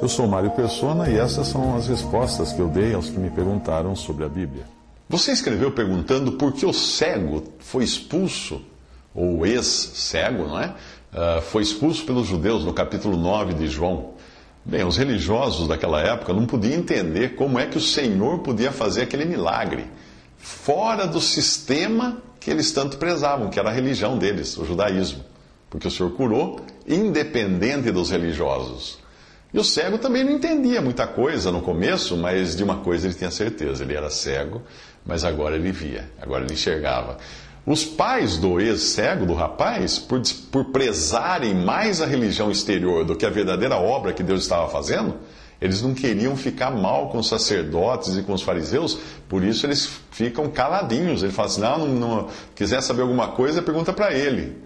Eu sou Mário Persona e essas são as respostas que eu dei aos que me perguntaram sobre a Bíblia. Você escreveu perguntando por que o cego foi expulso, ou ex-cego, não é? Uh, foi expulso pelos judeus no capítulo 9 de João. Bem, os religiosos daquela época não podiam entender como é que o Senhor podia fazer aquele milagre fora do sistema que eles tanto prezavam, que era a religião deles, o judaísmo. Porque o Senhor curou independente dos religiosos. E o cego também não entendia muita coisa no começo, mas de uma coisa ele tinha certeza: ele era cego, mas agora ele via, agora ele enxergava. Os pais do ex-cego, do rapaz, por, por prezarem mais a religião exterior do que a verdadeira obra que Deus estava fazendo, eles não queriam ficar mal com os sacerdotes e com os fariseus, por isso eles ficam caladinhos. Ele fala assim: não, não, não quiser saber alguma coisa, pergunta para ele.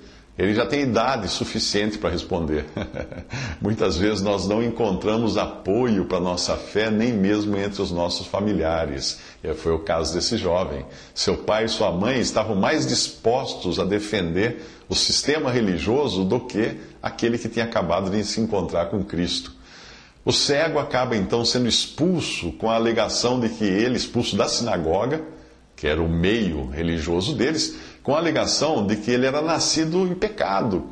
Ele já tem idade suficiente para responder. Muitas vezes nós não encontramos apoio para nossa fé nem mesmo entre os nossos familiares. E foi o caso desse jovem. Seu pai e sua mãe estavam mais dispostos a defender o sistema religioso do que aquele que tinha acabado de se encontrar com Cristo. O cego acaba então sendo expulso com a alegação de que ele, expulso da sinagoga, que era o meio religioso deles, com a alegação de que ele era nascido em pecado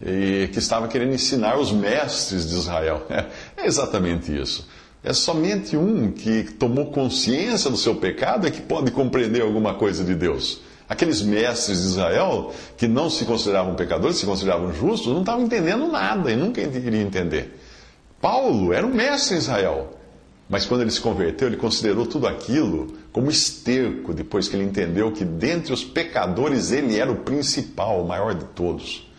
e que estava querendo ensinar os mestres de Israel. É exatamente isso. É somente um que tomou consciência do seu pecado é que pode compreender alguma coisa de Deus. Aqueles mestres de Israel, que não se consideravam pecadores, se consideravam justos, não estavam entendendo nada e nunca iriam entender. Paulo era um mestre em Israel. Mas quando ele se converteu, ele considerou tudo aquilo como esterco, depois que ele entendeu que dentre os pecadores ele era o principal, o maior de todos.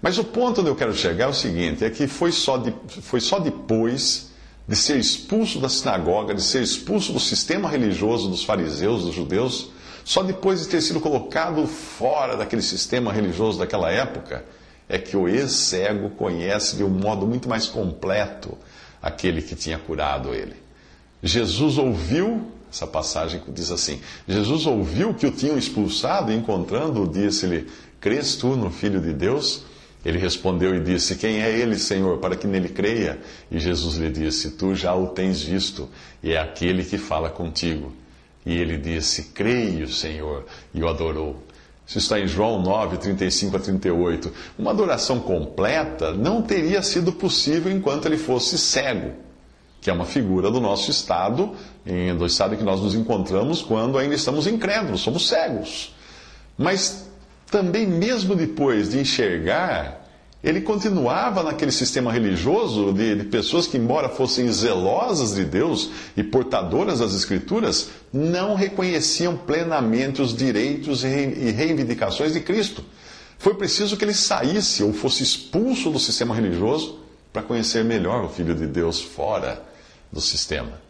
Mas o ponto onde eu quero chegar é o seguinte: é que foi só, de, foi só depois de ser expulso da sinagoga, de ser expulso do sistema religioso dos fariseus, dos judeus, só depois de ter sido colocado fora daquele sistema religioso daquela época, é que o ex-cego conhece de um modo muito mais completo aquele que tinha curado ele. Jesus ouviu, essa passagem diz assim: Jesus ouviu que o tinham expulsado e encontrando, disse-lhe: Crês tu no Filho de Deus? Ele respondeu e disse: Quem é ele, Senhor, para que nele creia? E Jesus lhe disse: Tu já o tens visto, e é aquele que fala contigo. E ele disse: Creio, Senhor, e o adorou. Isso está em João 9, 35 a 38. Uma adoração completa não teria sido possível enquanto ele fosse cego que é uma figura do nosso estado, do estado em que nós nos encontramos quando ainda estamos incrédulos, somos cegos. Mas também, mesmo depois de enxergar, ele continuava naquele sistema religioso de, de, pessoas que, embora fossem zelosas de Deus e portadoras das Escrituras, não reconheciam plenamente os direitos e reivindicações de Cristo. Foi preciso que ele saísse ou fosse expulso do sistema religioso para conhecer melhor o Filho de Deus fora do sistema.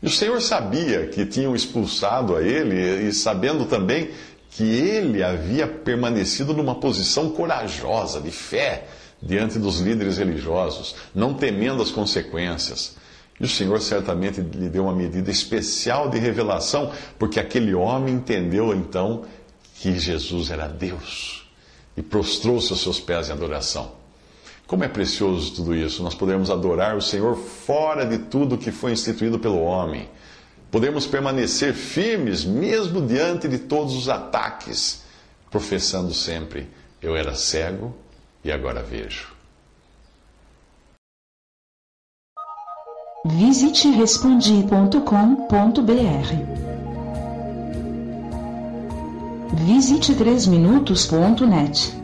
E o Senhor sabia que tinham expulsado a ele, e sabendo também que ele havia permanecido numa posição corajosa, de fé, diante dos líderes religiosos, não temendo as consequências. E o Senhor certamente lhe deu uma medida especial de revelação, porque aquele homem entendeu então que Jesus era Deus e prostrou-se aos seus pés em adoração. Como é precioso tudo isso, nós podemos adorar o Senhor fora de tudo que foi instituído pelo homem. Podemos permanecer firmes mesmo diante de todos os ataques, professando sempre: Eu era cego e agora vejo. Visite respondi.com.br. Visite 3minutos.net.